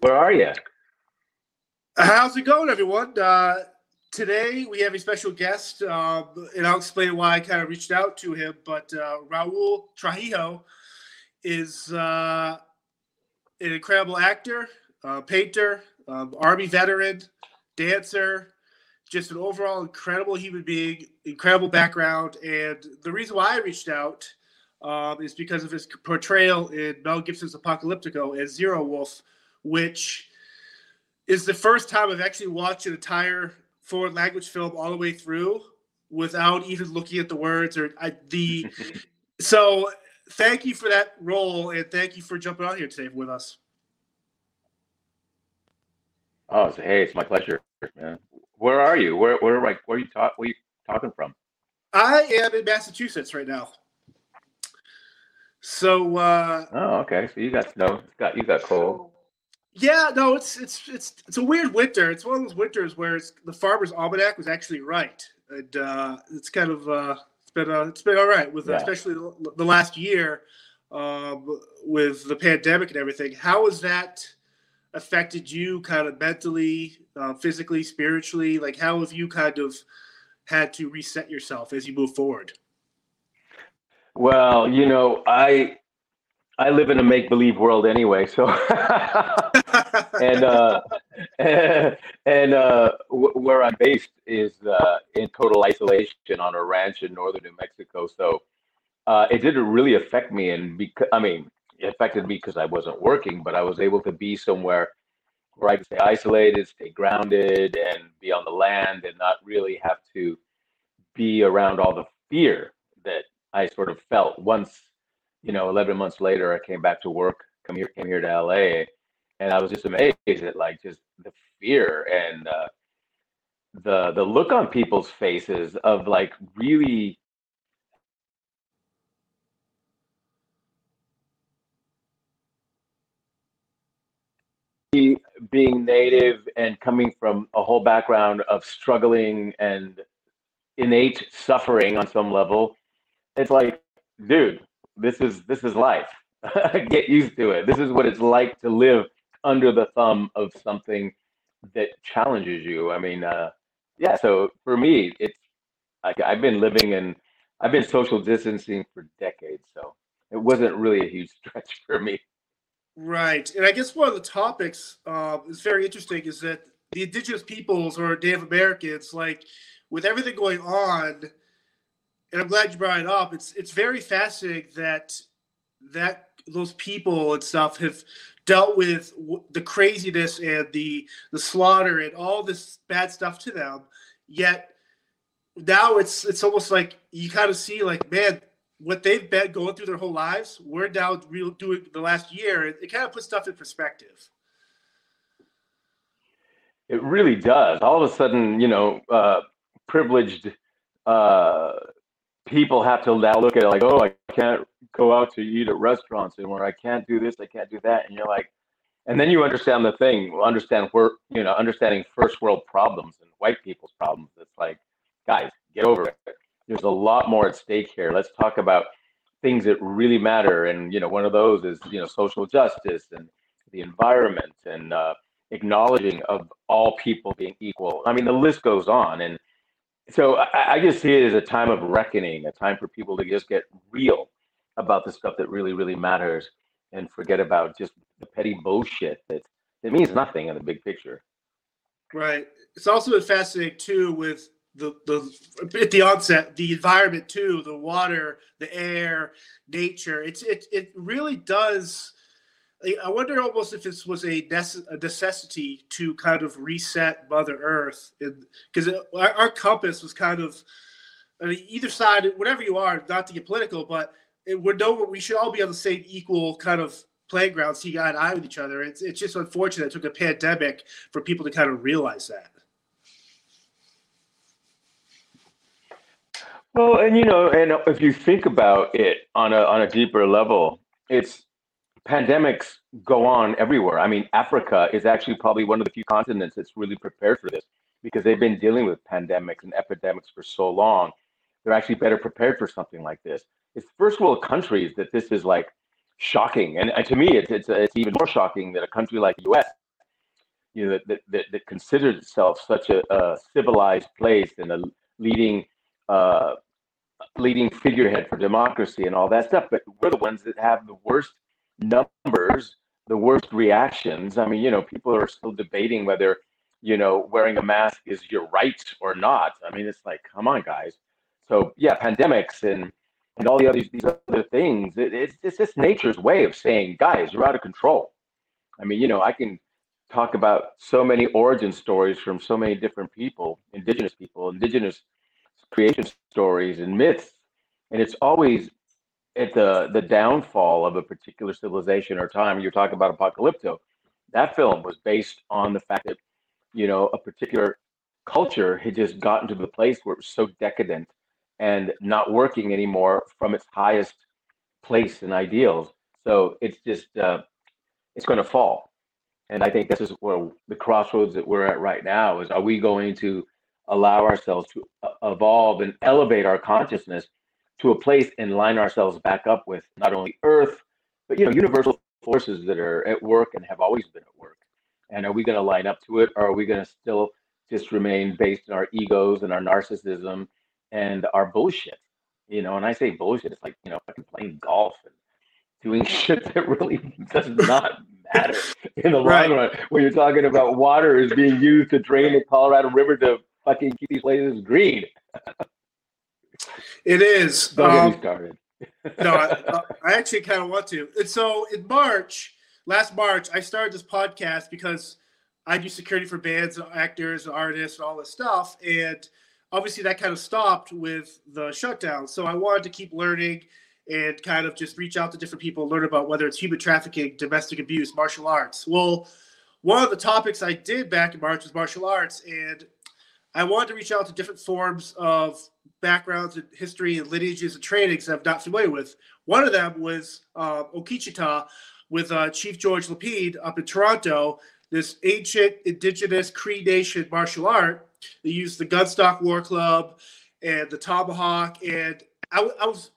Where are you? How's it going, everyone? Uh, today we have a special guest, um, and I'll explain why I kind of reached out to him. But uh, Raoul Trujillo is uh, an incredible actor, uh, painter, um, army veteran, dancer, just an overall incredible human being, incredible background. And the reason why I reached out um, is because of his portrayal in Mel Gibson's Apocalyptico as Zero Wolf, which is the first time I've actually watched an entire foreign language film all the way through without even looking at the words or I, the. so thank you for that role and thank you for jumping on here today with us. Oh, so, hey, it's my pleasure, man. Where are you? Where, where, like, where are you talk? Where are you talking from? I am in Massachusetts right now. So. uh Oh, okay. So you got snow. Got you got cold. Yeah, no, it's it's it's it's a weird winter. It's one of those winters where it's, the farmer's almanac was actually right, and uh, it's kind of uh, it's been uh, it's been all right with Yeah. especially the, the last year um, with the pandemic and everything. How has that affected you, kind of mentally, uh, physically, spiritually? Like, how have you kind of had to reset yourself as you move forward? Well, you know, I I live in a make believe world anyway, so and uh, and uh, w- where I'm based is uh, in total isolation on a ranch in northern New Mexico. So uh, it didn't really affect me, and because I mean, it affected me because I wasn't working, but I was able to be somewhere where I could stay isolated, stay grounded, and be on the land, and not really have to be around all the fear that I sort of felt once you know, 11 months later, I came back to work, come here, came here to LA, and I was just amazed at like just the fear and uh, the the look on people's faces of like really being native and coming from a whole background of struggling and innate suffering on some level. It's like, dude, this is this is life. Get used to it. This is what it's like to live under the thumb of something that challenges you. I mean, uh, yeah. So for me, it's like I've been living in, I've been social distancing for decades. So it wasn't really a huge stretch for me. Right. And I guess one of the topics uh, is very interesting is that the indigenous peoples or Native Americans, like with everything going on, and I'm glad you brought it up, it's it's very fascinating that that those people and stuff have dealt with the craziness and the the slaughter and all this bad stuff to them. Yet now it's it's almost like you kind of see like, man, what they've been going through their whole lives, we're now real doing the last year. It, it kind of puts stuff in perspective. It really does. All of a sudden, you know, uh, privileged uh, people have to now look at it like, oh, I can't go out to eat at restaurants anymore. I can't do this. I can't do that. And you're like, and then you understand the thing, understand where, you know, understanding first world problems and white people's problems. It's like, guys, get over it. There's a lot more at stake here. Let's talk about things that really matter. And, you know, one of those is, you know, social justice and the environment and uh, acknowledging of all people being equal. I mean, the list goes on. And so I, I just see it as a time of reckoning, a time for people to just get real about the stuff that really, really matters and forget about just the petty bullshit that, that means nothing in the big picture. Right. It's also been fascinating too with the the at the onset the environment too, the water, the air, nature. It's it it really does. I wonder almost if this was a, nece- a necessity to kind of reset Mother Earth, because our, our compass was kind of I mean, either side, whatever you are, not to get political, but it, we know we should all be on the same equal kind of playground, see eye to eye with each other. It's it's just unfortunate it took a pandemic for people to kind of realize that. Well, and you know, and if you think about it on a on a deeper level, it's pandemics go on everywhere. I mean, Africa is actually probably one of the few continents that's really prepared for this because they've been dealing with pandemics and epidemics for so long. They're actually better prepared for something like this. It's first world countries that this is like shocking, and, and to me, it's it's it's even more shocking that a country like the U.S. you know, that, that, that considered itself such a, a civilized place and a leading uh, leading figurehead for democracy and all that stuff. But we're the ones that have the worst numbers, the worst reactions. I mean, you know, people are still debating whether, you know, wearing a mask is your right or not. I mean, it's like, come on, guys. So yeah, pandemics and and all the other these other things. It, it's it's just nature's way of saying, guys, you're out of control. I mean, you know, I can talk about so many origin stories from so many different people, indigenous people, indigenous creation stories and myths, and it's always at the the downfall of a particular civilization or time. You're talking about Apocalypto. That film was based on the fact that you know a particular culture had just gotten to the place where it was so decadent and not working anymore from its highest place and ideals. So it's just uh, it's going to fall. And I think this is where the crossroads that we're at right now is: Are we going to allow ourselves to uh, evolve and elevate our consciousness to a place and line ourselves back up with not only Earth, but you know universal forces that are at work and have always been at work. And are we going to line up to it, or are we going to still just remain based in our egos and our narcissism and our bullshit? You know, and I say bullshit, it's like you know, fucking playing golf and doing shit that really does not matter in the right. long run. When you're talking about water is being used to drain the Colorado River to fucking keep these places green. it is. Don't um, get me um, started. no, I, I actually kind of want to. And so in March, last March, I started this podcast because I do security for bands, actors, artists, and all this stuff. And obviously, that kind of stopped with the shutdown. So I wanted to keep learning and kind of just reach out to different people, learn about whether it's human trafficking, domestic abuse, martial arts. Well, one of the topics I did back in March was martial arts, and I wanted to reach out to different forms of backgrounds and history and lineages and trainings I'm not familiar with. One of them was uh, Okichitaw with uh, Chief George Lépine up in Toronto, this ancient indigenous Cree Nation martial art. They used the Gunstock War Club and the tomahawk. And I, I was,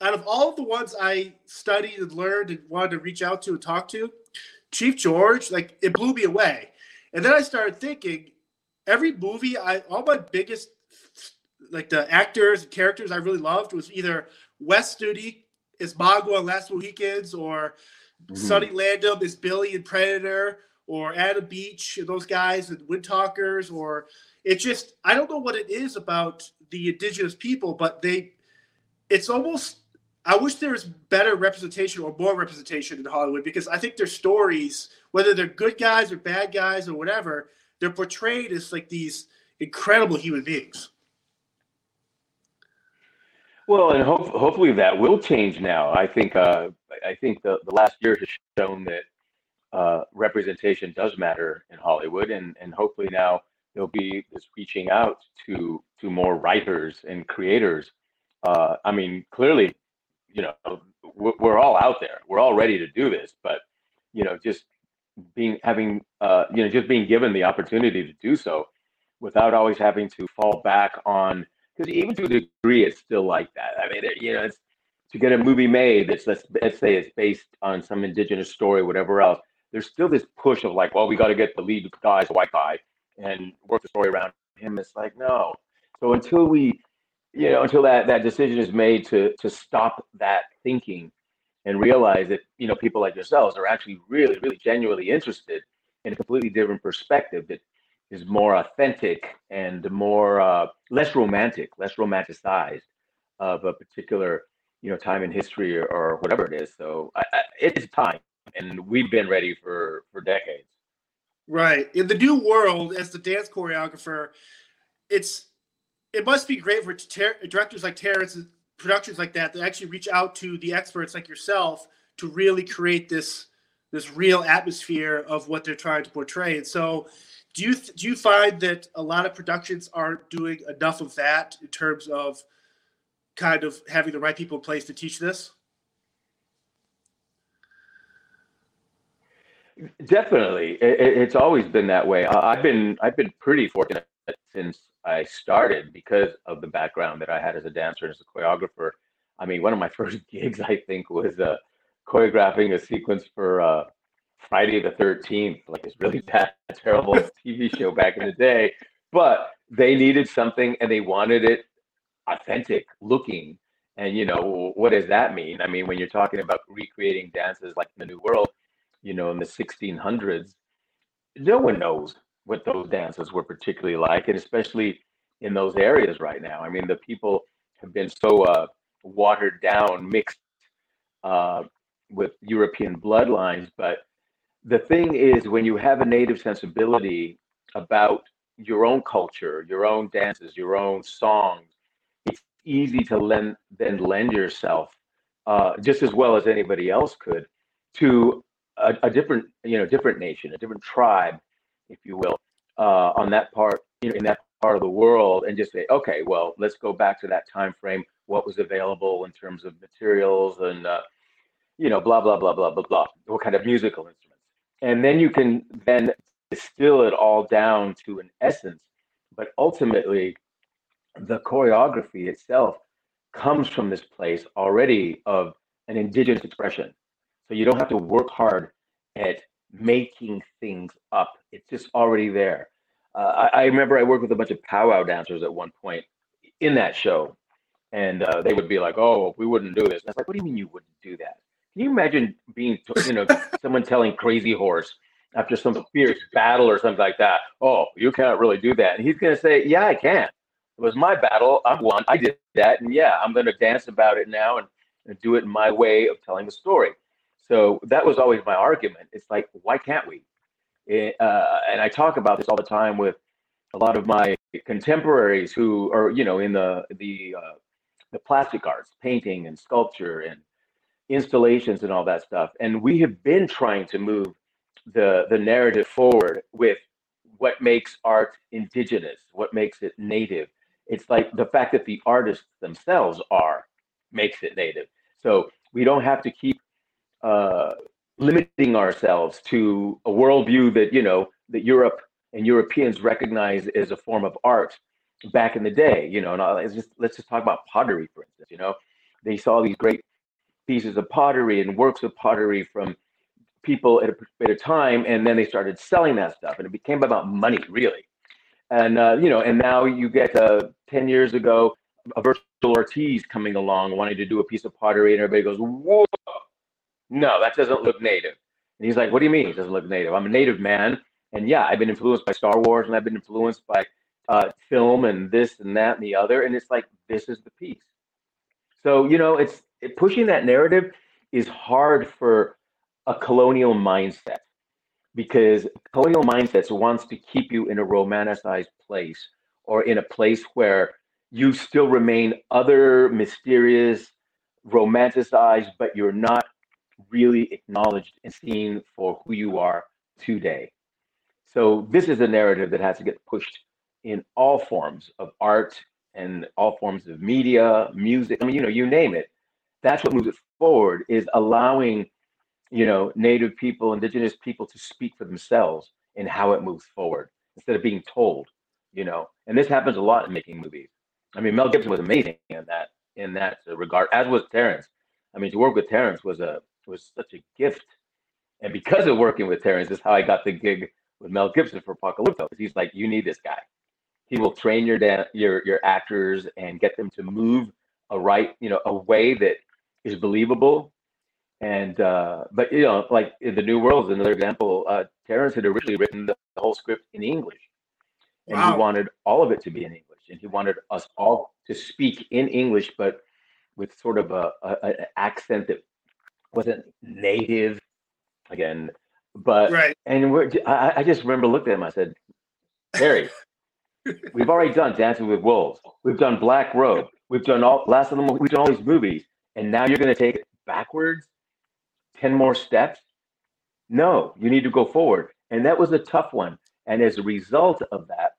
out of all of the ones I studied and learned and wanted to reach out to and talk to, Chief George, like it blew me away. And then I started thinking, every movie I all my biggest like the actors and characters I really loved was either Wes Studi is Magua and Last Mohicans or mm-hmm. Sonny Landham is Billy and Predator or Adam Beach and those guys and Windtalkers or it just I don't know what it is about the indigenous people, but they it's almost I wish there was better representation or more representation in Hollywood because I think their stories, whether they're good guys or bad guys or whatever, they're portrayed as like these incredible human beings. Well, and hope, hopefully that will change now. I think uh, I think the, the last year has shown that uh, representation does matter in Hollywood, and and hopefully now there'll be this reaching out to to more writers and creators. Uh, I mean, clearly, you know, we're, we're all out there. We're all ready to do this, but you know, just being having uh, you know just being given the opportunity to do so without always having to fall back on because even to a degree it's still like that. I mean you know it's to get a movie made that's let's, let's say it's based on some indigenous story whatever else there's still this push of like well we got to get the lead guy white guy and work the story around him. It's like no. So until we you know until that that decision is made to to stop that thinking and realize that you know people like yourselves are actually really really genuinely interested in a completely different perspective that is more authentic and more uh, less romantic less romanticized of a particular you know time in history or, or whatever it is. So I, I, it's time and we've been ready for for decades. Right. In the new world as the dance choreographer it's it must be great for ter- directors like terrence productions like that that actually reach out to the experts like yourself to really create this this real atmosphere of what they're trying to portray. And so, do you do you find that a lot of productions aren't doing enough of that in terms of kind of having the right people in place to teach this? Definitely, it, it's always been that way. I've been I've been pretty fortunate since I started because of the background that I had as a dancer and as a choreographer. I mean, one of my first gigs, I think, was uh, choreographing a sequence for uh, Friday the 13th, like this really bad, terrible TV show back in the day. But they needed something and they wanted it authentic looking. And, you know, what does that mean? I mean, when you're talking about recreating dances like the New World, you know, in the 1600s, no one knows what those dances were particularly like, and especially in those areas right now. I mean, the people have been so uh, watered down, mixed uh, with European bloodlines. But the thing is, when you have a native sensibility about your own culture, your own dances, your own songs, it's easy to lend, then lend yourself uh, just as well as anybody else could to a, a, different, you know, different nation, a different tribe, if you will, uh, on that part, you know, in that part of the world, and just say, okay, well, let's go back to that time frame. What was available in terms of materials and, uh, you know, blah blah blah blah blah blah. What kind of musical instruments, and then you can then distill it all down to an essence. But ultimately, the choreography itself comes from this place already of an indigenous expression. So you don't have to work hard at making things up. It's just already there. Uh, I, I, remember I worked with a bunch of powwow dancers at one point in that show, and uh, they would be like, "Oh, we wouldn't do this." And I was like, "What do you mean you wouldn't do that?" Can you imagine being, you know, someone telling Crazy Horse after some fierce battle or something like that? Oh, you can't really do that, and he's going to say, "Yeah, I can. It was my battle. I won. I did that, and yeah, I'm going to dance about it now and, and do it in my way of telling the story." So that was always my argument. It's like, why can't we? It, uh, and I talk about this all the time with a lot of my contemporaries who are, you know, in the the uh, the plastic arts, painting and sculpture and installations and all that stuff. And we have been trying to move the the narrative forward with what makes art indigenous, what makes it native. It's like the fact that the artists themselves are makes it native. So we don't have to keep uh, limiting ourselves to a worldview that you know that Europe and Europeans recognize as a form of art back in the day. You know, and let's just let's just talk about pottery, for instance. You know, they saw these great pieces of pottery and works of pottery from people at a, at a time, and then they started selling that stuff, and it became about money, really. And uh, you know, and now you get uh, ten years ago a Virgil Ortiz coming along wanting to do a piece of pottery, and everybody goes, "Whoa, no, that doesn't look native." And he's like, "What do you mean it doesn't look native? I'm a native man, and yeah, I've been influenced by Star Wars, and I've been influenced by uh, film and this and that and the other, and it's like this is the piece." So you know, it's it, pushing that narrative is hard for a colonial mindset because colonial mindsets wants to keep you in a romanticized place or in a place where you still remain other mysterious romanticized but you're not really acknowledged and seen for who you are today. So this is a narrative that has to get pushed in all forms of art and all forms of media music i mean you know you name it that's what moves it forward is allowing you know native people indigenous people to speak for themselves in how it moves forward instead of being told you know? And this happens a lot in making movies. I mean mel gibson was amazing in that in that regard as was terrence. I mean to work with terrence was a was such a gift. And because of working with terrence is how i got the gig with mel gibson for apocalypto he's like you need this guy. He will train your dan- your your actors and get them to move a right you know a way that is believable. And uh, but you know, like in the New World is another example. Uh, Terrence had originally written the, the whole script in English, and wow. he wanted all of it to be in English, and he wanted us all to speak in English, but with sort of a, a an accent that wasn't native. Again, but right. And we're, I, I just remember looking at him. I said, Harry, we've already done Dancing with Wolves. We've done Black Robe. We've done all last of them. We've done all these movies and now you're going to take it backwards 10 more steps? No you need to go forward. And that was a tough one. And as a result of that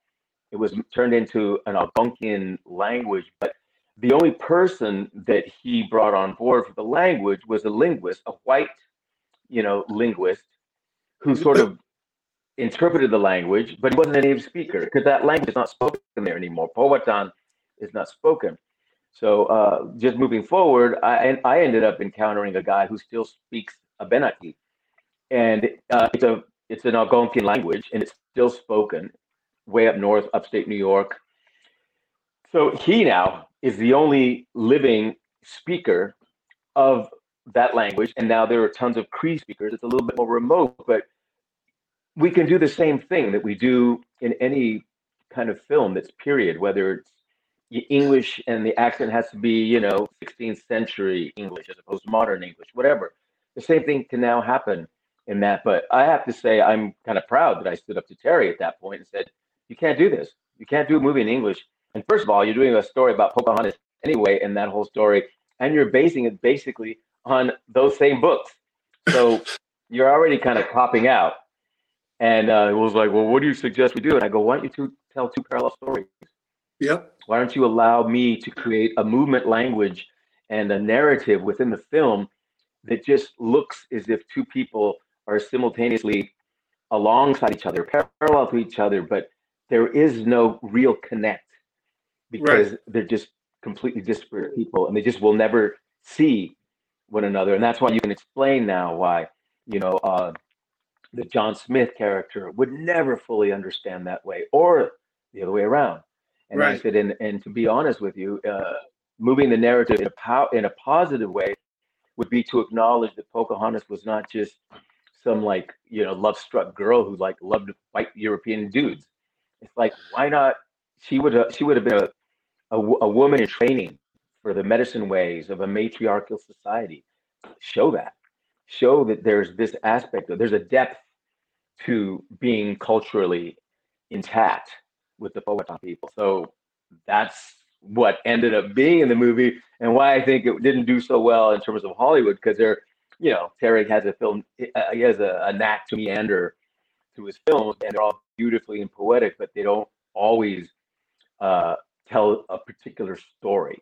it was turned into an algonquian language. But the only person that he brought on board for the language was a linguist a white you know linguist who sort of interpreted the language but he wasn't a native speaker because that language is not spoken there anymore. Powhatan is not spoken so uh, just moving forward, I, I ended up encountering a guy who still speaks Abenaki. and uh, it's a it's an Algonquian language, and it's still spoken way up north, upstate New York. So he now is the only living speaker of that language, and now there are tons of Cree speakers. It's a little bit more remote, but we can do the same thing that we do in any kind of film that's period, whether it's English and the accent has to be, you know, 16th century English as opposed to modern English, whatever. The same thing can now happen in that. But I have to say, I'm kind of proud that I stood up to Terry at that point and said, you can't do this. You can't do a movie in English. And first of all, you're doing a story about Pocahontas anyway, in that whole story, and you're basing it basically on those same books. So you're already kind of popping out. And uh, it was like, well, what do you suggest we do? And I go, why don't you two tell two parallel stories? Yep. Why don't you allow me to create a movement language and a narrative within the film that just looks as if two people are simultaneously alongside each other, parallel to each other, but there is no real connect because right. they're just completely disparate people and they just will never see one another. And that's why you can explain now why, you know, uh, the John Smith character would never fully understand that way or the other way around. And right. I said, and, and to be honest with you, uh, moving the narrative in a, po- in a positive way would be to acknowledge that Pocahontas was not just some like, you know, love struck girl who like loved to fight European dudes. It's like, why not? She would have, she would have been a, a, a woman in training for the medicine ways of a matriarchal society. Show that. Show that there's this aspect of there's a depth to being culturally intact with the Powhatan people. So that's what ended up being in the movie and why I think it didn't do so well in terms of Hollywood because they're, you know, Terry has a film, uh, he has a, a knack to meander to his films and they're all beautifully and poetic, but they don't always uh, tell a particular story.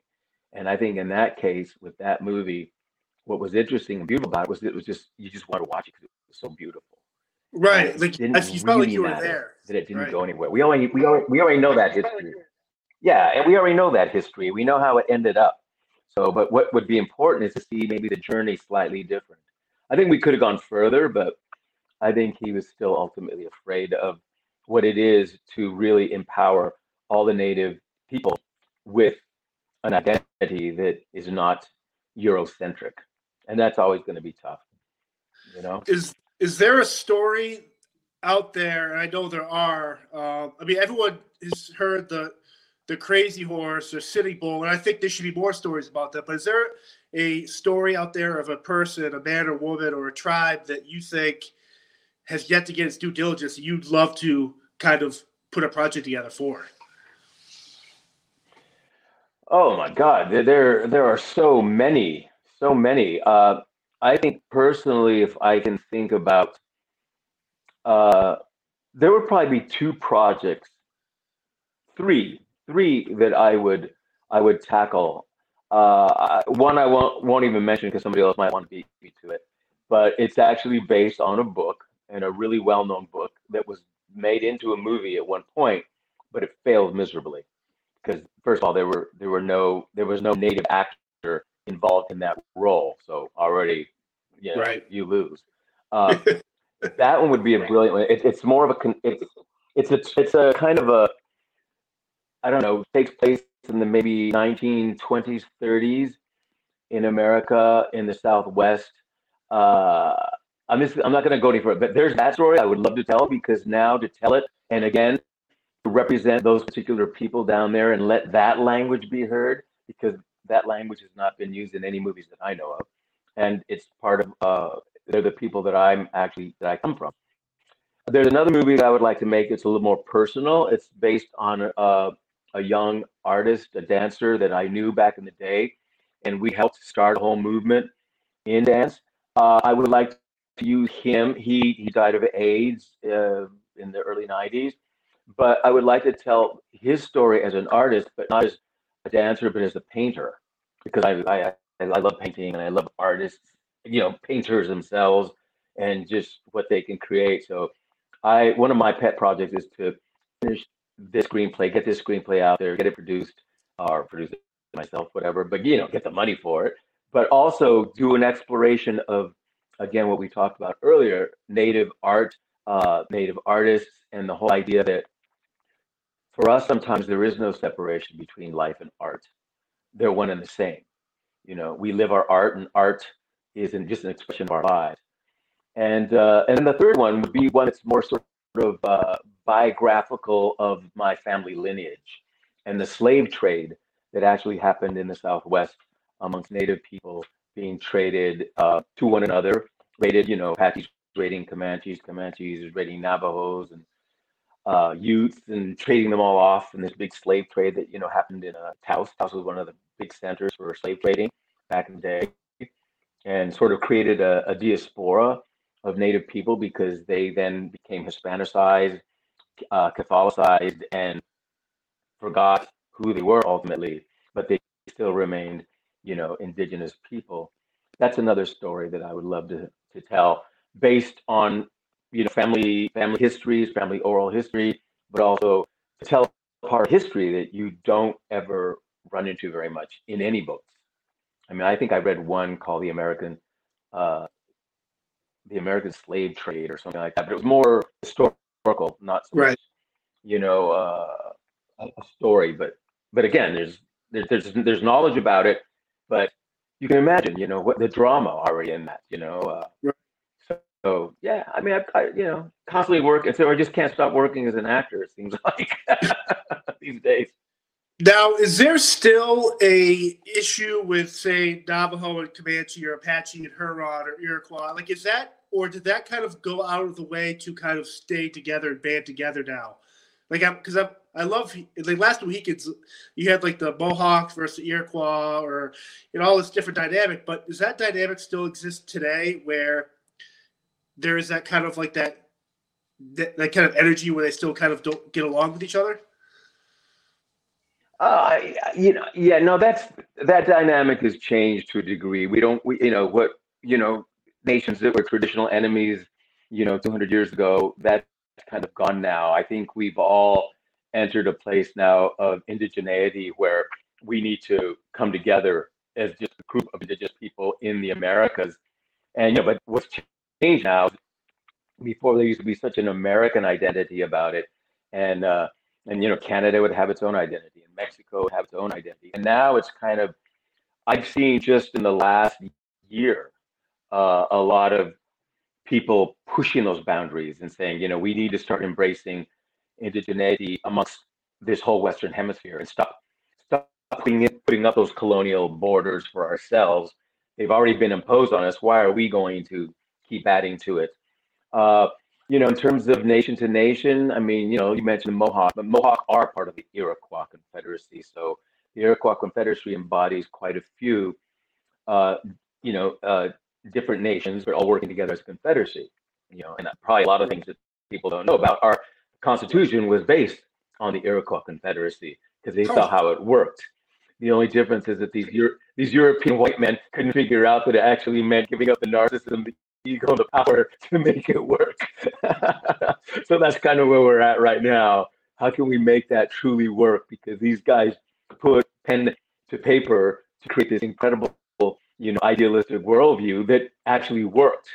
And I think in that case, with that movie, what was interesting and beautiful about it was it was just you just want to watch it because it was so beautiful. Right, like you felt really like you were there. That it didn't right. go anywhere. We already we already we already know that history. Yeah, and we already know that history. We know how it ended up. So, but what would be important is to see maybe the journey slightly different. I think we could have gone further, but I think he was still ultimately afraid of what it is to really empower all the native people with an identity that is not Eurocentric, and that's always going to be tough. You know, is is there a story out there? And I know there are. Uh, I mean, everyone has heard the the Crazy Horse or Sitting Bull, and I think there should be more stories about that. But is there a story out there of a person, a man or woman, or a tribe that you think has yet to get its due diligence? You'd love to kind of put a project together for. Oh my God, there there are so many, so many. Uh, I think personally, if I can think about, uh, there would probably be two projects, three, three that I would I would tackle. Uh, one I won't won't even mention because somebody else might want to beat me to it, but it's actually based on a book and a really well known book that was made into a movie at one point, but it failed miserably because first of all there were there were no there was no native actor involved in that role. So already you know, right. you lose. Uh, that one would be a brilliant one. It, it's more of a it's it's a it's a kind of a i don't know takes place in the maybe 1920s 30s in america in the southwest. Uh, i'm just i'm not going to go any further but there's that story i would love to tell because now to tell it and again to represent those particular people down there and let that language be heard because that language has not been used in any movies that I know of. And it's part of, uh, they're the people that I'm actually, that I come from. There's another movie that I would like to make. It's a little more personal. It's based on uh, a young artist, a dancer that I knew back in the day. And we helped start a whole movement in dance. Uh, I would like to use him. He, he died of AIDS uh, in the early 90s but I would like to tell his story as an artist, but not as a dancer, but as a painter, because I I, I love painting and I love artists, you know, painters themselves and just what they can create. So I one of my pet projects is to finish this screenplay, get this screenplay out there, get it produced or produce it myself, whatever, but you know, get the money for it. But also do an exploration of again what we talked about earlier, native art, uh, native artists, and the whole idea that for us sometimes there is no separation between life and art. They're one and the same. You know, we live our art, and art isn't just an expression of our lives. And uh, and the third one would be one that's more sort of uh, biographical of my family lineage and the slave trade that actually happened in the Southwest amongst Native people being traded uh, to one another, raided, you know, Apaches raiding Comanches, Comanches raiding Navajos and uh, Utes and trading them all off in this big slave trade that, you know, happened in uh, Taos. Taos was one of the big centers for slave trading back in the day and sort of created a, a diaspora of Native people because they then became Hispanicized, uh, Catholicized, and forgot who they were ultimately, but they still remained, you know, indigenous people. That's another story that I would love to, to tell based on, you know, family family histories, family oral history, but also to tell part of history that you don't ever run into very much in any books. I mean, I think I read one called the American uh, the American slave trade or something like that, but it was more historical, not so Right. much, you know, uh, a story. But but again, there's there's there's there's knowledge about it, but you can imagine, you know, what the drama already in that, you know. Uh, Right. So, yeah, I mean, I, I you know constantly work, so I just can't stop working as an actor. It seems like these days. Now, is there still a issue with, say, Navajo and Comanche or Apache and Huron or Iroquois? Like, is that, or did that kind of go out of the way to kind of stay together and band together now? Like, I'm because I'm, I love like last Mohicans, you had like the Mohawks versus the Iroquois, or you know all this different dynamic. But does that dynamic still exist today, where there is that kind of like that that, that kind of energy where they still kind of don't get along with each other? Uh, you know, yeah, no, that's that dynamic has changed to a degree. We don't, we, you know, what you know, nations that were traditional enemies, you know, 200 years ago, that's kind of gone now. I think we've all entered a place now of indigeneity where we need to come together as just a group of indigenous people in the Americas. And you know, but what's changed now? Before there used to be such an American identity about it, and uh, and you know Canada would have its own identity and Mexico would have its own identity. And now it's kind of I've seen just in the last year uh, a lot of people pushing those boundaries and saying you know we need to start embracing indigeneity amongst this whole Western Hemisphere and stop stop putting, in, putting up those colonial borders for ourselves. They've already been imposed on us. Why are we going to keep adding to it uh, you know, in terms of nation to nation, I mean, you know, you mentioned the Mohawk, but Mohawk are part of the Iroquois Confederacy. So the Iroquois Confederacy embodies quite a few, uh, you know, uh, different nations, but all working together as a confederacy. You know, and probably a lot of things that people don't know about. Our Constitution was based on the Iroquois Confederacy because they saw how it worked. The only difference is that these Euro- these European white men couldn't figure out that it actually meant giving up the narcissism, ego, and the power to make it work. so that's kind of where we're at right now. How can we make that truly work? Because these guys put pen to paper to create this incredible, you know, idealistic worldview that actually worked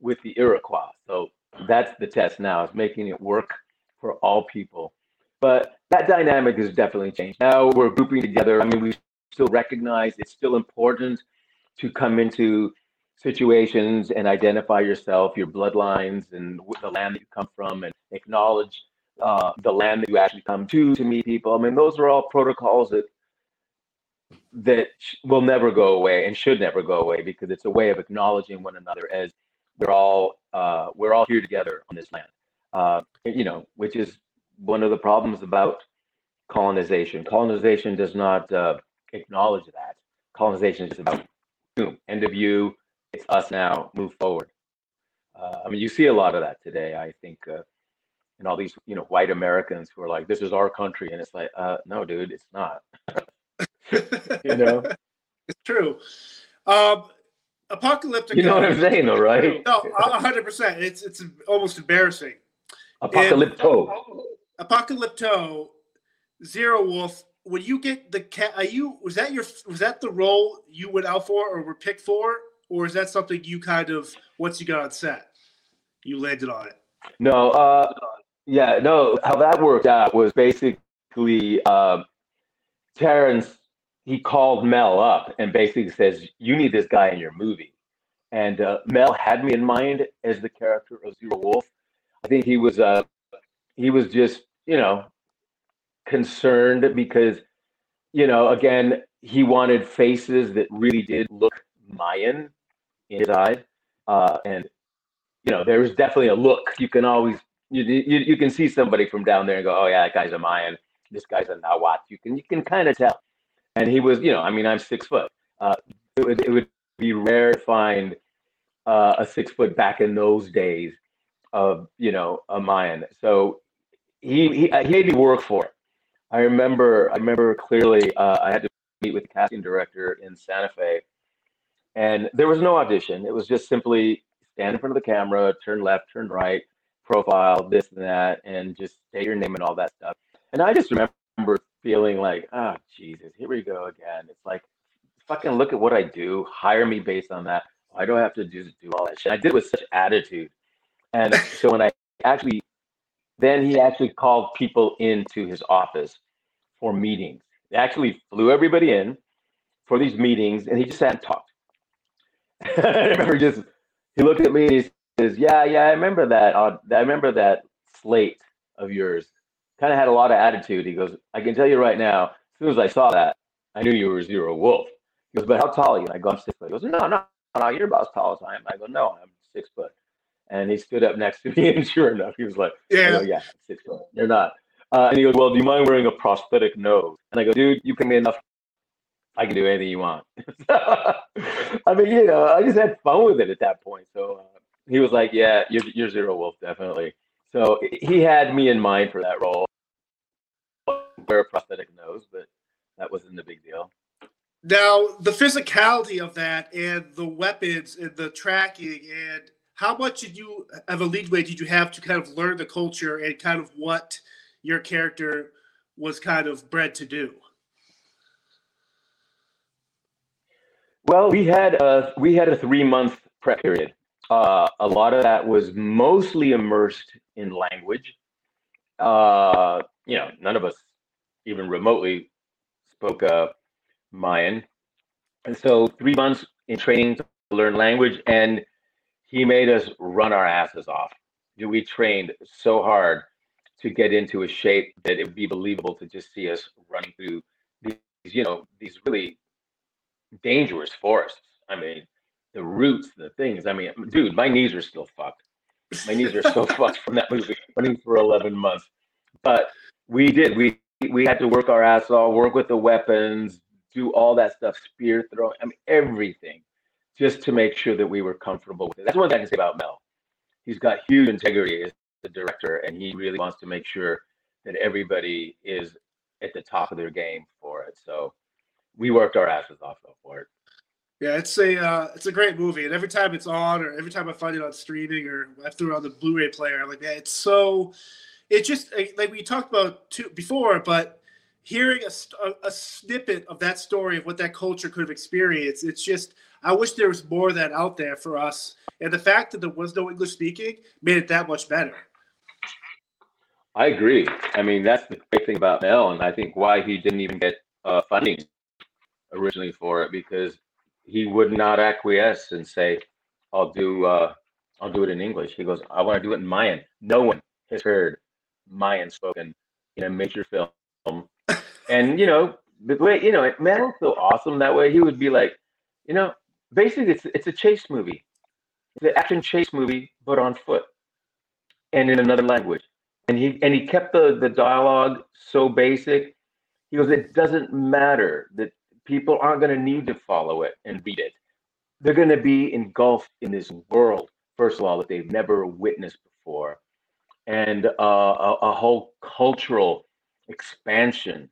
with the Iroquois. So that's the test now, is making it work for all people. But that dynamic has definitely changed. Now we're grouping together. I mean, we still recognize it's still important to come into situations and identify yourself, your bloodlines, and the land that you come from, and acknowledge uh, the land that you actually come to to meet people. I mean, those are all protocols that that will never go away and should never go away because it's a way of acknowledging one another as we're all uh, we're all here together on this land. Uh, you know, which is one of the problems about colonization. Colonization does not uh, acknowledge that. Colonization is about boom, end of you. It's us now. Move forward. Uh, I mean, you see a lot of that today. I think, uh, and all these you know white Americans who are like, "This is our country," and it's like, uh, no, dude, it's not. You know, it's true. Um, apocalyptic. you know what I'm saying, though, right? No, hundred percent. It's it's almost embarrassing. Apocalypto. Apocalypto, Zero Wolf. When you get the cat, are you was that your was that the role you went out for or were picked for, or is that something you kind of once you got on set, you landed on it? No, uh, yeah, no. How that worked out was basically uh, Terrence. He called Mel up and basically says, "You need this guy in your movie." And uh, Mel had me in mind as the character of Zero Wolf. I think he was uh, he was just you know concerned because you know again he wanted faces that really did look Mayan in his eyes, uh, and you know there was definitely a look you can always you, you you can see somebody from down there and go, oh yeah, that guy's a Mayan. This guy's a Nahuatl. You can you can kind of tell. And he was, you know, I mean, I'm six foot. Uh, it would it would be rare to find uh, a six foot back in those days of you know a Mayan. So he he, he made me work for it. I remember I remember clearly. Uh, I had to meet with the casting director in Santa Fe, and there was no audition. It was just simply stand in front of the camera, turn left, turn right, profile, this and that, and just say your name and all that stuff. And I just remember feeling like, oh Jesus, here we go again. It's like fucking look at what I do, hire me based on that. I don't have to do do all that shit. I did with such attitude. And so when I actually then he actually called people into his office for meetings. He actually flew everybody in for these meetings and he just sat and talked. I remember just he looked at me and he says, Yeah, yeah, I remember that. Uh, I remember that slate of yours. Kind of had a lot of attitude. He goes, I can tell you right now, as soon as I saw that, I knew you were Zero Wolf. He goes, But how tall are you? And I go, I'm six foot. He goes, No, no, no, you're about as tall as I am. I go, No, I'm six foot. And he stood up next to me, and sure enough, he was like, Yeah. go, Yeah, six foot. You're not. Uh, and he goes, Well, do you mind wearing a prosthetic nose? And I go, Dude, you pay me enough. I can do anything you want. I mean, you know, I just had fun with it at that point. So uh, he was like, "Yeah, you're, you're Zero Wolf, definitely." So he had me in mind for that role. Wear a prosthetic nose, but that wasn't a big deal. Now, the physicality of that and the weapons and the tracking and how much did you have a leadway did you have to kind of learn the culture and kind of what your character was kind of bred to do? Well, we had a we had a three month prep period. Uh, a lot of that was mostly immersed in language. Uh, you know, none of us even remotely spoke uh, Mayan, and so three months in training to learn language, and he made us run our asses off. We trained so hard to get into a shape that it would be believable to just see us running through these, you know, these really dangerous forests. I mean, the roots, the things. I mean, dude, my knees are still fucked. My knees are still fucked from that movie running for 11 months. But we did. We we had to work our ass off, work with the weapons, do all that stuff, spear throw. I mean, everything, just to make sure that we were comfortable with it. That's one thing I can say about Mel. He's got huge integrity as the director, and he really wants to make sure that everybody is at the top of their game for it. So we worked our asses off though for it. Yeah, it's a uh, it's a great movie, and every time it's on, or every time I find it on streaming, or I threw it on the Blu-ray player, I'm like, yeah, it's so. It just like we talked about too before, but hearing a, a, a snippet of that story of what that culture could have experienced, it's just I wish there was more of that out there for us, and the fact that there was no English speaking made it that much better. I agree. I mean, that's the great thing about Mel, and I think why he didn't even get uh, funding originally for it because he would not acquiesce and say, "I'll do uh, I'll do it in English." He goes, "I want to do it in Mayan." No one has heard Mayan spoken in a major film, and you know the way you know Mel's so awesome that way. He would be like, you know, basically it's it's a chase movie, it's an action chase movie, but on foot and in another language. And he and he kept the the dialogue so basic. He goes, it doesn't matter that people aren't going to need to follow it and read it. They're going to be engulfed in this world, first of all, that they've never witnessed before, and uh, a, a, whole cultural expansion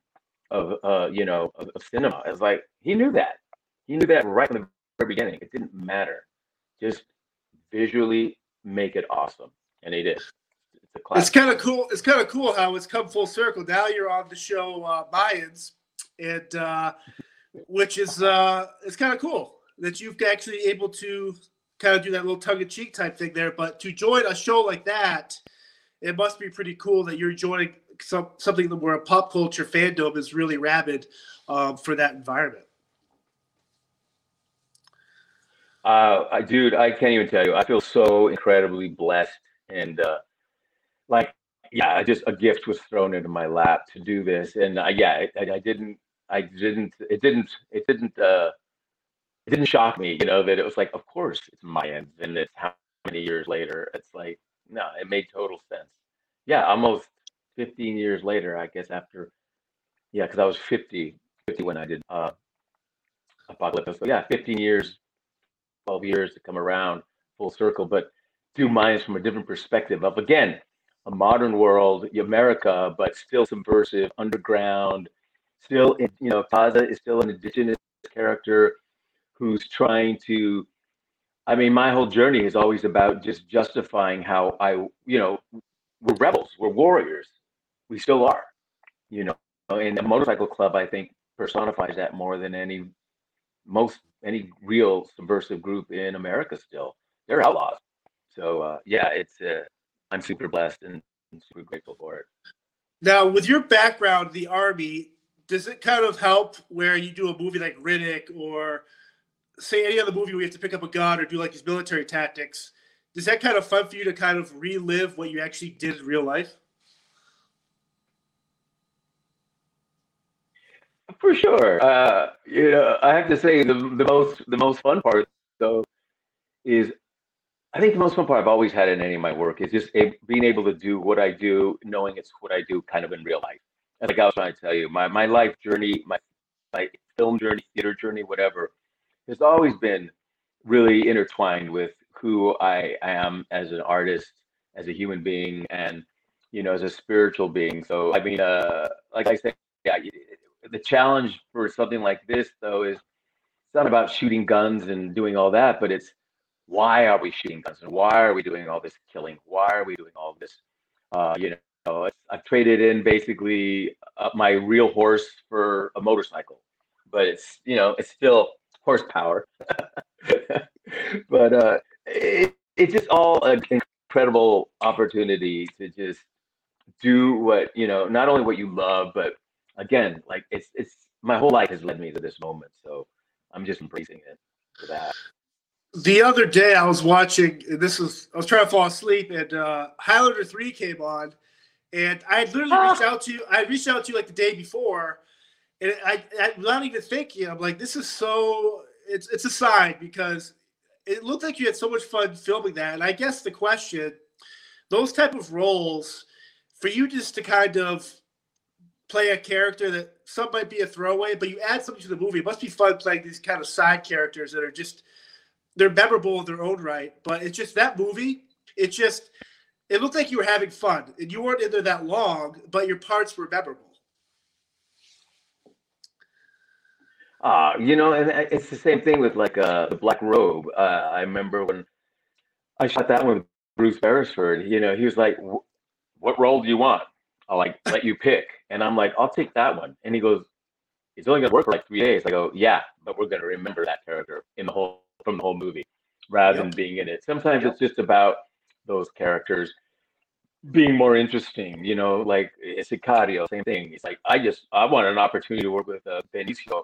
of, uh, you know, of, of cinema. It's like he knew that. He knew that right from the very beginning. It didn't matter. Just visually make it awesome, and he did. It's, it's kind of cool. It's kind of cool how it's come full circle. Now you're on the show uh, Mayans, and uh, which is uh, it's kind of cool. that you've actually able to kind of do that little tongue in cheek type thing there. But to join a show like that, it must be pretty cool that you're joining some, something where a pop culture fandom is really rabid um, for that environment. Uh, I, dude, I can't even tell you. I feel so incredibly blessed and uh, like, yeah, I just a gift was thrown into my lap to do this, and I, yeah, I, I didn't, I didn't, it didn't, it didn't, uh, it didn't shock me, you know, that it was like, of course it's my end, and it's how many years later. It's like, no, it made total sense. Yeah, almost 15 years later, I guess after, yeah, because I was 50, 50 when I did uh, Apocalypto. So yeah, 15 years 12 years to come around full circle, but do minds from a different perspective of again a modern world, America, but still subversive, underground, still in, you know Taza is still an indigenous character who's trying to. I mean, my whole journey is always about just justifying how I, you know, we're rebels, we're warriors, we still are, you know, and the motorcycle club I think personifies that more than any most any real subversive group in America still. They're outlaws. So uh, yeah, it's uh, I'm super blessed and super grateful for it. Now, with your background, the army, does it kind of help where you do a movie like Riddick or say any other movie where you have to pick up a gun or do like these military tactics? Does that kind of fun for you to kind of relive what you actually did in real life? For sure. Uh, you know, I have to say the the most the most fun part though is I think the most fun part I've always had in any of my work is just a, being able to do what I do, knowing it's what I do kind of in real life. And like I was trying to tell you, my my life journey, my my film journey, theater journey, whatever, has always been really intertwined with who I am as an artist, as a human being, and you know, as a spiritual being. So I mean, uh, like I said, yeah, the challenge for something like this though is it's not about shooting guns and doing all that but it's why are we shooting guns and why are we doing all this killing why are we doing all this uh, you know i've traded in basically uh, my real horse for a motorcycle but it's you know it's still horsepower but uh, it, it's just all an incredible opportunity to just do what you know not only what you love but again, like it's it's my whole life has led me to this moment. So I'm just embracing it for that. The other day I was watching this was I was trying to fall asleep and uh Highlander 3 came on and I had literally ah. reached out to you I reached out to you like the day before and I, I'm not even thinking I'm like this is so it's it's a sign because it looked like you had so much fun filming that and I guess the question those type of roles for you just to kind of play a character that some might be a throwaway, but you add something to the movie. It must be fun playing these kind of side characters that are just they're memorable in their own right. But it's just that movie. It just it looked like you were having fun, and you weren't in there that long, but your parts were memorable. Uh, you know, and it's the same thing with like uh, the Black Robe. Uh, I remember when I shot that one with Bruce Beresford. You know, he was like, "What role do you want?" I'll like let you pick. And I'm like, I'll take that one. And he goes, It's only gonna work for like three days. I go, Yeah, but we're gonna remember that character in the whole from the whole movie rather yep. than being in it. Sometimes yep. it's just about those characters being more interesting, you know, like Sicario, same thing. It's like I just I wanted an opportunity to work with uh, Benicio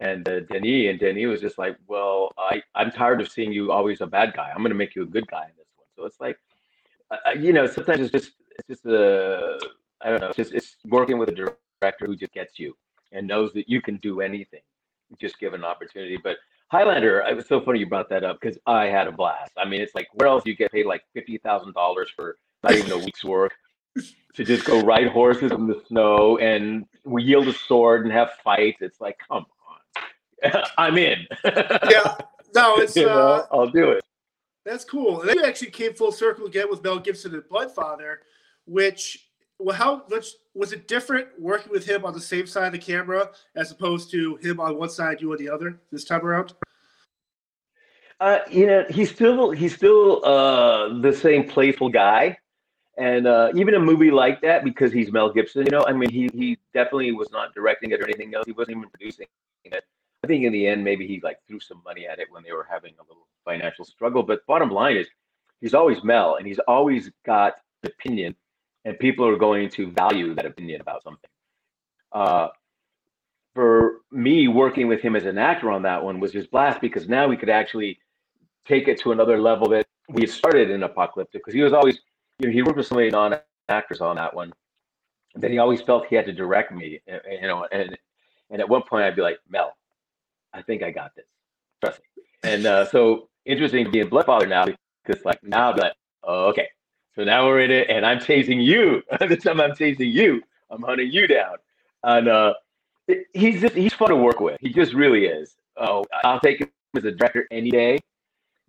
and uh, Denis, and Denis was just like, "Well, I I'm tired of seeing you always a bad guy. I'm going to make you a good guy in this one." So it's like, uh, you know, sometimes it's just it's just a I don't know. It's just it's working with a director who just gets you and knows that you can do anything, just give an opportunity. But Highlander, it was so funny you brought that up because I had a blast. I mean, it's like where else do you get paid like fifty thousand dollars for not even a week's work to just go ride horses in the snow and wield a sword and have fights? It's like, come on, I'm in. yeah, no, it's you know, uh, I'll do it. That's cool. And then you actually came full circle again with Mel Gibson and Blood Father which well, how much was it different working with him on the same side of the camera as opposed to him on one side, you on the other this time around? Uh, you know, he's still he's still uh, the same playful guy, and uh, even a movie like that because he's Mel Gibson. You know, I mean, he he definitely was not directing it or anything else. He wasn't even producing it. I think in the end, maybe he like threw some money at it when they were having a little financial struggle. But bottom line is, he's always Mel, and he's always got opinion, and people are going to value that opinion about something. Uh, for me, working with him as an actor on that one was just blast because now we could actually take it to another level that we started in Apocalypto because he was always, you know, he worked with so many non actors on that one that he always felt he had to direct me, you know, and and at one point I'd be like, Mel, I think I got this. Trust me. And uh, so interesting to be in Blood Father now because like now I'll be like, oh, okay. So now we're in it and I'm chasing you. this time I'm chasing you. I'm hunting you down. And uh, he's just he's fun to work with. He just really is. Oh, I'll take him as a director any day,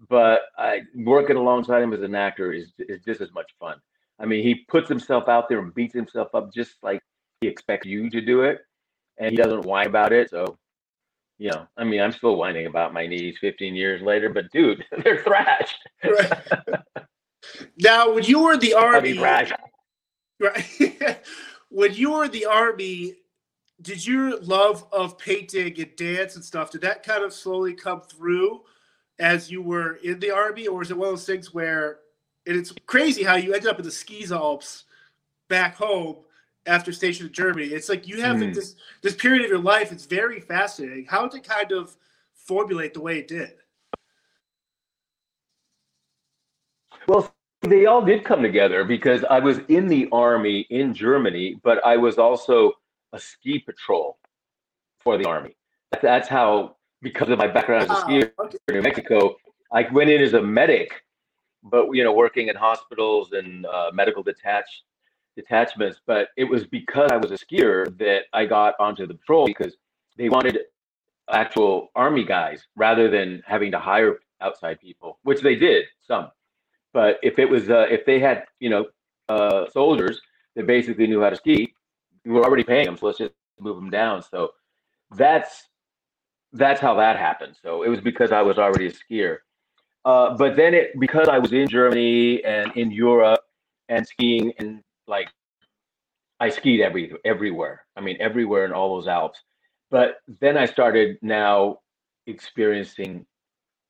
but I, working alongside him as an actor is is just as much fun. I mean, he puts himself out there and beats himself up just like he expects you to do it, and he doesn't whine about it. So, you know, I mean, I'm still whining about my knees 15 years later, but dude, they're thrashed. Right. now, when you were the army, right? when you were the army, did your love of painting and dance and stuff did that kind of slowly come through as you were in the army, or is it one of those things where and it's crazy how you ended up in the skis Alps back home after stationed in Germany. It's like you have mm. like this this period of your life. It's very fascinating. How did it kind of formulate the way it did? Well, they all did come together because I was in the army in Germany, but I was also a ski patrol for the army. That's how, because of my background as a skier okay. in New Mexico, I went in as a medic but you know, working in hospitals and uh, medical detached detachments. But it was because I was a skier that I got onto the patrol because they wanted actual army guys rather than having to hire outside people, which they did some. But if it was uh, if they had you know uh, soldiers that basically knew how to ski, we were already paying them, so let's just move them down. So that's that's how that happened. So it was because I was already a skier. Uh, but then it because I was in Germany and in Europe and skiing and like I skied every everywhere. I mean everywhere in all those Alps. But then I started now experiencing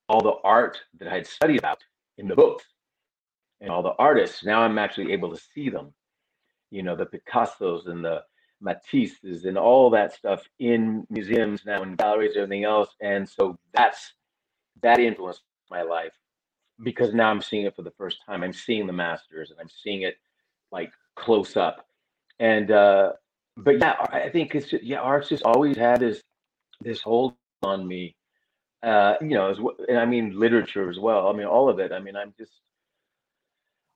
all the art that I had studied about in the books and all the artists. Now I'm actually able to see them. You know, the Picassos and the Matisses and all that stuff in museums now and galleries and everything else. And so that's that influenced my life because now I'm seeing it for the first time. I'm seeing the masters and I'm seeing it like close up. And uh but yeah, I think it's just, yeah, art's just always had this this hold on me. Uh, you know, as well, and I mean literature as well. I mean all of it. I mean, I'm just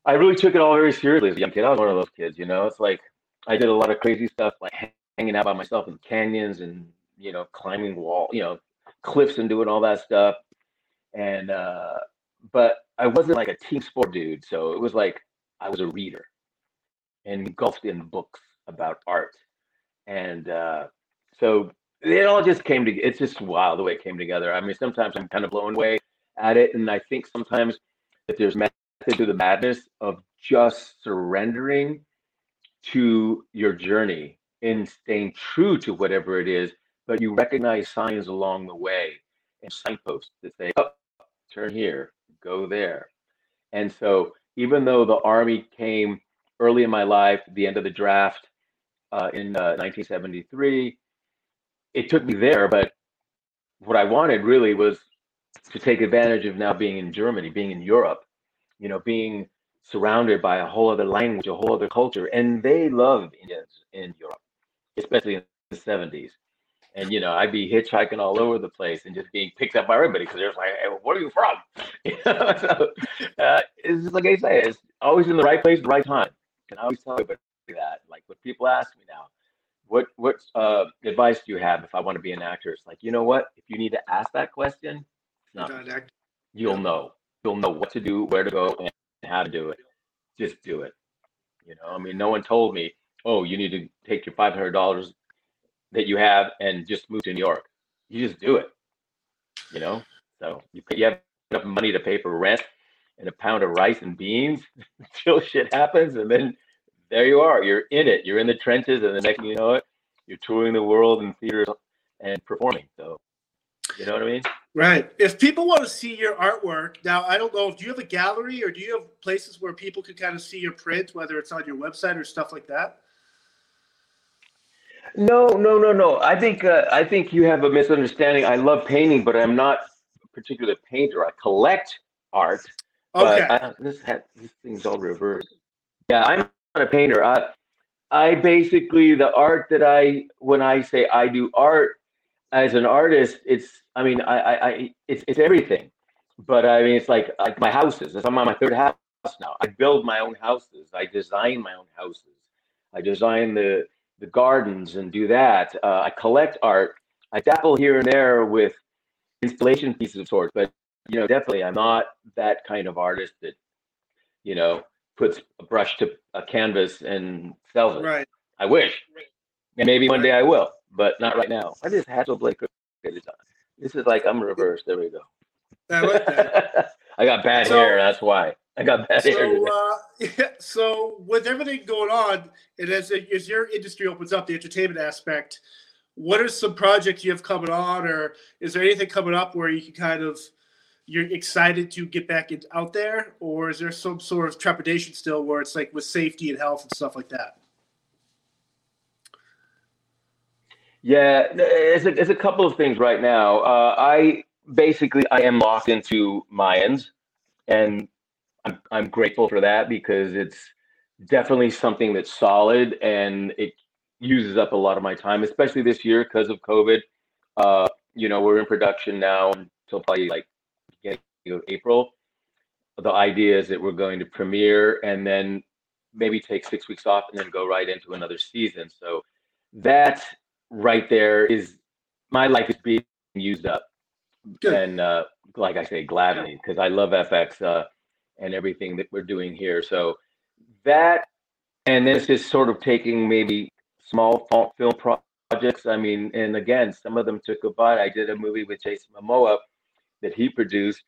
I really took it all very seriously as a young kid. I was one of those kids, you know. It's like I did a lot of crazy stuff like hanging out by myself in canyons and you know, climbing wall, you know, cliffs and doing all that stuff and uh, but I wasn't like a team sport dude, so it was like I was a reader engulfed in books about art, and uh, so it all just came to. It's just wild the way it came together. I mean, sometimes I'm kind of blown away at it, and I think sometimes that there's to the madness of just surrendering to your journey and staying true to whatever it is, but you recognize signs along the way and signposts that say, oh, turn here, go there. And so, even though the Army came early in my life, the end of the draft uh, in uh, 1973, it took me there. But what I wanted really was to take advantage of now being in Germany, being in Europe, you know, being surrounded by a whole other language, a whole other culture. And they love Indians in Europe, especially in the 70s and you know I'd be hitchhiking all over the place and just being picked up by everybody because they're like, hey, "Where are you from?" You know, so uh, it's just like I say, it's always in the right place, the right time. And I always tell everybody that. Like when people ask me now, "What what uh, advice do you have if I want to be an actor?" It's like you know what? If you need to ask that question, no, you'll know. You'll know what to do, where to go, and how to do it. Just do it. You know, I mean, no one told me, "Oh, you need to take your five hundred dollars that you have and just move to New York. You just do it. You know, so you you have enough money to pay for rent and a pound of rice and beans until shit happens, and then there you are. You're in it. You're in the trenches, and the next thing you know it, you're touring the world in theaters and performing. So You know what I mean? Right. If people want to see your artwork, now I don't know, do you have a gallery or do you have places where people can kind of see your print, whether it's on your website or stuff like that? No, no, no, no. I think uh, I think you have a misunderstanding. I love painting, but I'm not a particular painter. I collect art. Okay. I, this ha- this thing's all reversed. Yeah, I'm not a painter. I I basically the art that I when I say I do art as an artist, it's I mean I I, I it's it's everything. But I mean it's like like my houses. I'm on my third house now. I build my own houses. I design my own houses. I design the the gardens and do that. Uh, I collect art. I dabble here and there with installation pieces of sorts, but you know, definitely, I'm not that kind of artist that you know puts a brush to a canvas and sells it. Right. I wish, and maybe one day I will, but not right now. I just had to play This is like I'm reversed. There we go. I like that. I got bad So- hair. That's why I got bad hair. So, today. uh, yeah, so with everything going on, and as, as your industry opens up, the entertainment aspect, what are some projects you have coming on, or is there anything coming up where you can kind of you're excited to get back in, out there, or is there some sort of trepidation still where it's like with safety and health and stuff like that? Yeah, it's a, it's a couple of things right now. Uh, I basically I am locked into Mayans, and I'm I'm grateful for that because it's definitely something that's solid and it uses up a lot of my time, especially this year because of COVID. Uh, you know, we're in production now until probably like beginning of April. The idea is that we're going to premiere and then maybe take six weeks off and then go right into another season. So that right there is my life is being used up. Good. and uh, like i say gladly because i love fx uh, and everything that we're doing here. So that and then it's just sort of taking maybe small film projects. I mean and again some of them took a bite. I did a movie with jason momoa that he produced.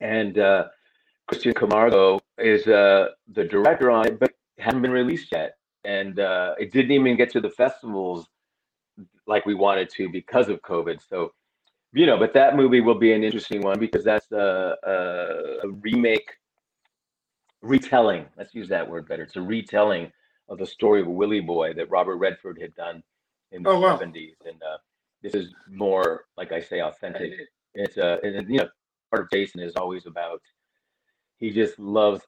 And uh, christian camargo is uh, the director on it but hasn't been released yet. And uh, it didn't even get to the festivals like we wanted to because of COVID. So, you know, but that movie will be an interesting one because that's a, a, a remake, retelling. Let's use that word better. It's a retelling of the story of Willie Boy that Robert Redford had done in the Oh, wow. 70s. And uh, this is more, like I say, authentic. It's a, and, you know, part of Jason is always about, he just loves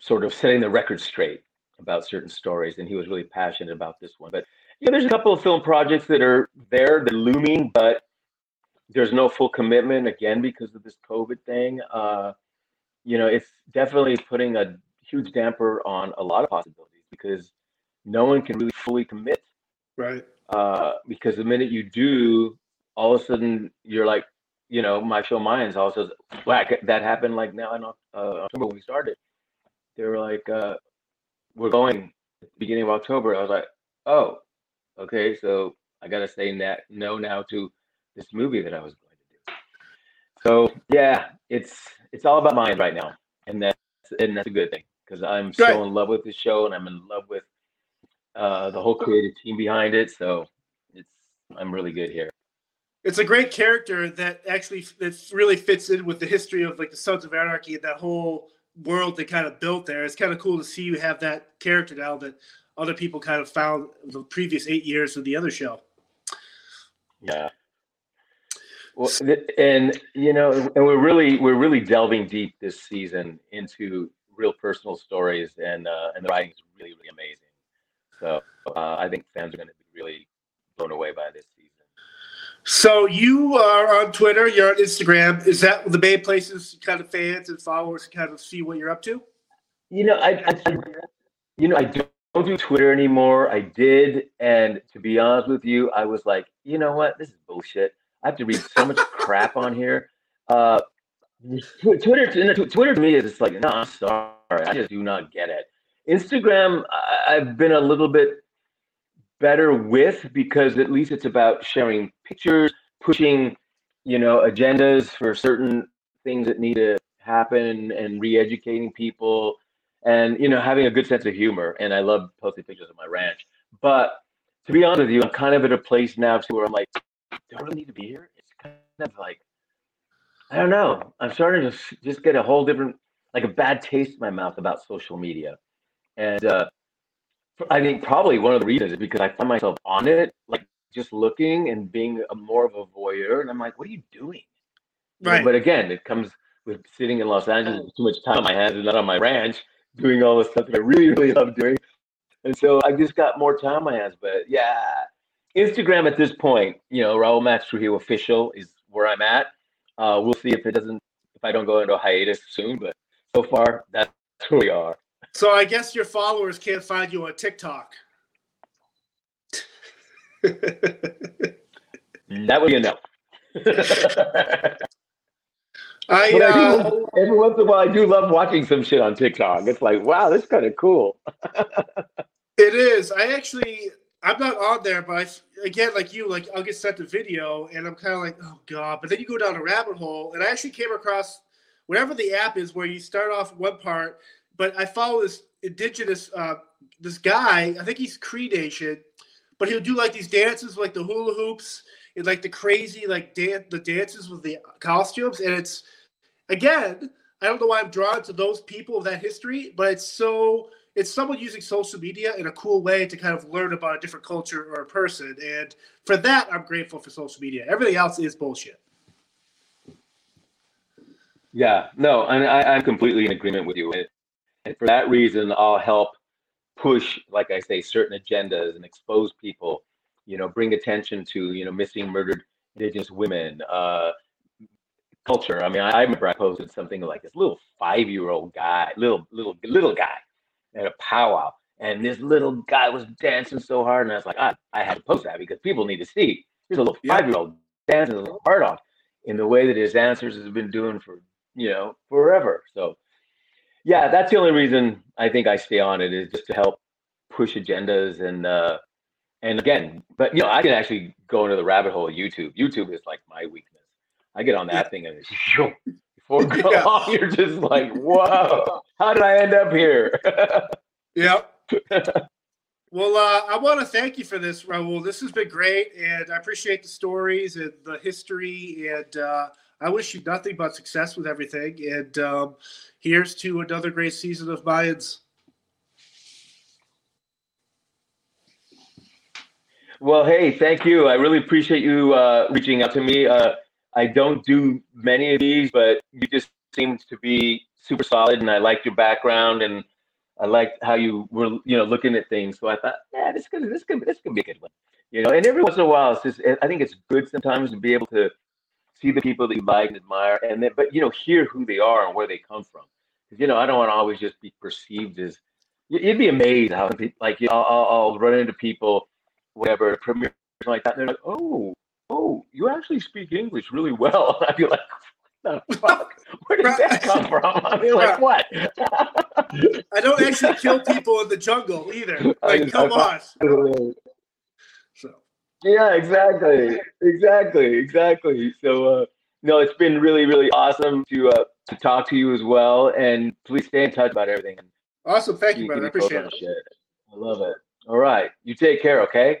sort of setting the record straight about certain stories. And he was really passionate about this one. But yeah, there's a couple of film projects that are there, they're looming, but there's no full commitment again because of this COVID thing. Uh, you know, it's definitely putting a huge damper on a lot of possibilities because no one can really fully commit. Right. Uh, because the minute you do, all of a sudden you're like, you know, my show Mayans also whack that happened like now in uh, October when we started. They were like, uh, we're going at the beginning of October. I was like, oh, okay, so I gotta say that no now to this movie that I was going to do. So yeah, it's it's all about mine right now, and that's and that's a good thing because I'm so in love with the show and I'm in love with uh, the whole creative team behind it. So it's I'm really good here. It's a great character that actually that really fits in with the history of like the Sons of Anarchy and that whole world they kind of built there. It's kind of cool to see you have that character now that other people kind of found the previous eight years of the other show. Yeah. Well, and you know, and we're really we're really delving deep this season into real personal stories, and uh, and the writing is really really amazing. So uh, I think fans are going to be really blown away by this season. So you are on Twitter, you're on Instagram. Is that the main places kind of fans and followers kind of see what you're up to? You know, I, I I- you know I don't do Twitter anymore. I did, and to be honest with you, I was like, you know what, this is bullshit. I have to read so much crap on here. Uh, Twitter, Twitter to me is just like, no, I'm sorry, I just do not get it. Instagram, I've been a little bit better with because at least it's about sharing pictures, pushing, you know, agendas for certain things that need to happen, and re-educating people, and you know, having a good sense of humor. And I love posting pictures of my ranch. But to be honest with you, I'm kind of at a place now too where I'm like, do I really need to be here? It's kind of like, I don't know. I'm starting to just get a whole different, like a bad taste in my mouth about social media. And uh, I think probably one of the reasons is because I find myself on it, like just looking and being a more of a voyeur. And I'm like, what are you doing? You know, Right. but again, it comes with sitting in Los Angeles too much time on my hands and not on my ranch doing all the stuff that I really, really love doing. And so I just got more time on my hands. But yeah, Instagram at this point, you know, Raoul Max Trujillo official is where I'm at. Uh, we'll see if it doesn't, if I don't go into a hiatus soon. But so far, that's where we are. So I guess your followers can't find you on TikTok. That would be enough. I But I uh, do, every once in a while, I do love watching some shit on TikTok. It's like, wow, that's kind of cool. It is. I actually, I'm not on there, but I, again, like you, like I'll get sent a video, and I'm kind of like, oh god. But then you go down a rabbit hole, and I actually came across whatever the app is where you start off one part, but I follow this indigenous, uh, this guy. I think he's Cree Nation, but he'll do like these dances, like the hula hoops, and like the crazy like dan- the dances with the costumes, and it's again. I don't know why I'm drawn to those people of that history, but it's so it's someone using social media in a cool way to kind of learn about a different culture or a person. And for that, I'm grateful for social media. Everything else is bullshit. Yeah, no, and I, I'm completely in agreement with you. And for that reason, I'll help push, like I say, certain agendas and expose people, you know, bring attention to, you know, missing, murdered Indigenous women, uh, culture. I mean, I, I remember I posted something like this little five-year-old guy, little, little, little guy at a powwow. And this little guy was dancing so hard. And I was like, I, I had to post that because people need to see. Here's a little Yeah. five-year-old dancing his heart off in the way that his dancers has been doing for you know, forever. So, yeah, that's the only reason I think I stay on it is just to help push agendas and uh and again, but you know, I can actually go into the rabbit hole of YouTube. YouTube is like my weakness. I get on that thing and it's before Yeah. on, you're just like, whoa, how did I end up here? Yep. well, uh, I want to thank you for this, Raoul. This has been great, and I appreciate the stories and the history. And uh, I wish you nothing but success with everything. And um, here's to another great season of Mayans. Well, hey, thank you. I really appreciate you uh, reaching out to me. I don't do many of these, but you just seemed to be super solid, and I liked your background, and I liked how you were, you know, looking at things. So I thought, yeah, this could, this could, this could be a good one, you know. And every once in a while, it's just, I think it's good sometimes to be able to see the people that you like and admire, and then, but you know, hear who they are and where they come from. Because you know, I don't want to always just be perceived as. you- You'd be amazed how, like, you know, I'll, I'll run into people whatever premiere like that. And they're like, oh, oh, you actually speak English really well. And I'd be like, what the fuck? Where did that come from? I mean, like, what? I don't actually kill people in the jungle either. Like, come I- on. So. yeah, exactly, exactly, exactly. So, uh, no, it's been really, really awesome to uh, to talk to you as well. And please stay in touch about everything. Awesome. Thank you, give brother. I appreciate it. shit. I love it. All right, you take care. Okay.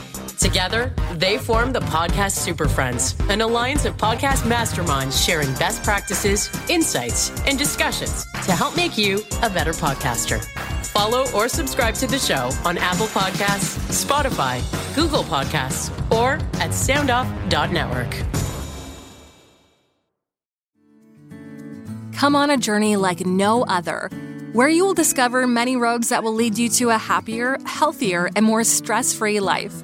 Together, they form the Podcast Super Friends, an alliance of podcast masterminds sharing best practices, insights, and discussions to help make you a better podcaster. Follow or subscribe to the show on Apple Podcasts, Spotify, Google Podcasts, or at soundoff.network. Come on a journey like no other, where you will discover many roads that will lead you to a happier, healthier, and more stress free life.